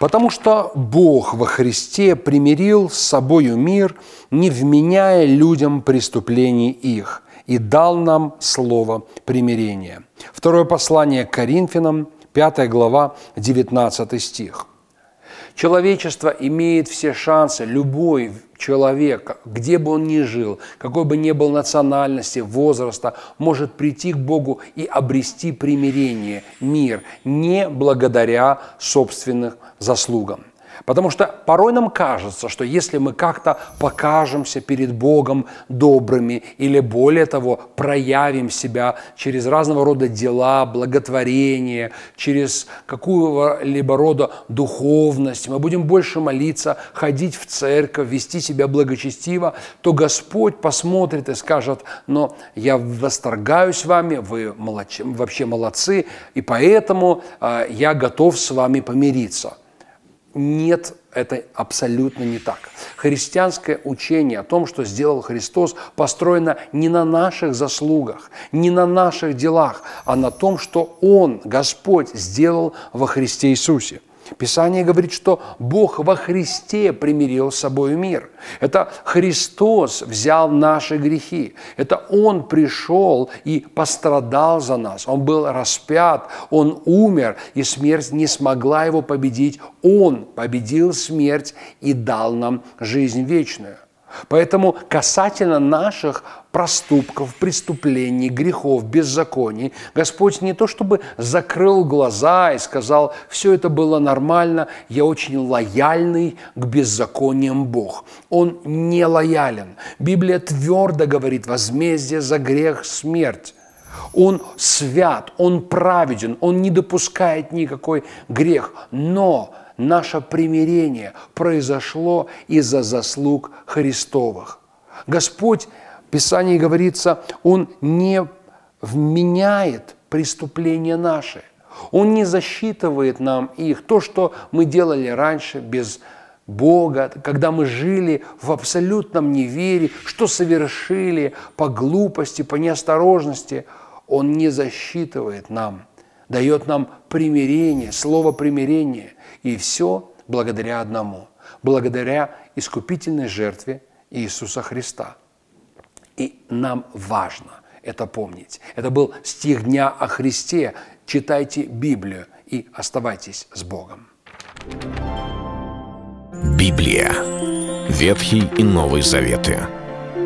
Потому что Бог во Христе примирил с собою мир, не вменяя людям преступлений их, и дал нам слово примирения. Второе послание к Коринфянам, 5 глава, 19 стих. Человечество имеет все шансы, любой человек, где бы он ни жил, какой бы ни был национальности, возраста, может прийти к Богу и обрести примирение, мир, не благодаря собственным заслугам. Потому что порой нам кажется, что если мы как-то покажемся перед Богом добрыми или более того, проявим себя через разного рода дела, благотворение, через какую-либо рода духовность, мы будем больше молиться, ходить в церковь, вести себя благочестиво, то Господь посмотрит и скажет, но я восторгаюсь вами, вы молодцы, вообще молодцы, и поэтому э, я готов с вами помириться. Нет, это абсолютно не так. Христианское учение о том, что сделал Христос, построено не на наших заслугах, не на наших делах, а на том, что Он, Господь, сделал во Христе Иисусе. Писание говорит, что Бог во Христе примирил с собой мир. Это Христос взял наши грехи. Это Он пришел и пострадал за нас. Он был распят, Он умер, и смерть не смогла его победить. Он победил смерть и дал нам жизнь вечную. Поэтому касательно наших проступков, преступлений, грехов, беззаконий, Господь не то чтобы закрыл глаза и сказал, все это было нормально, я очень лояльный к беззакониям Бог. Он не лоялен. Библия твердо говорит, возмездие за грех – смерть. Он свят, он праведен, он не допускает никакой грех. Но наше примирение произошло из-за заслуг Христовых. Господь, в Писании говорится, Он не вменяет преступления наши. Он не засчитывает нам их. То, что мы делали раньше без Бога, когда мы жили в абсолютном неверии, что совершили по глупости, по неосторожности, Он не засчитывает нам, дает нам примирение, слово примирение – и все благодаря одному, благодаря искупительной жертве Иисуса Христа. И нам важно это помнить. Это был стих дня о Христе. Читайте Библию и оставайтесь с Богом. Библия. Ветхий и Новый Заветы.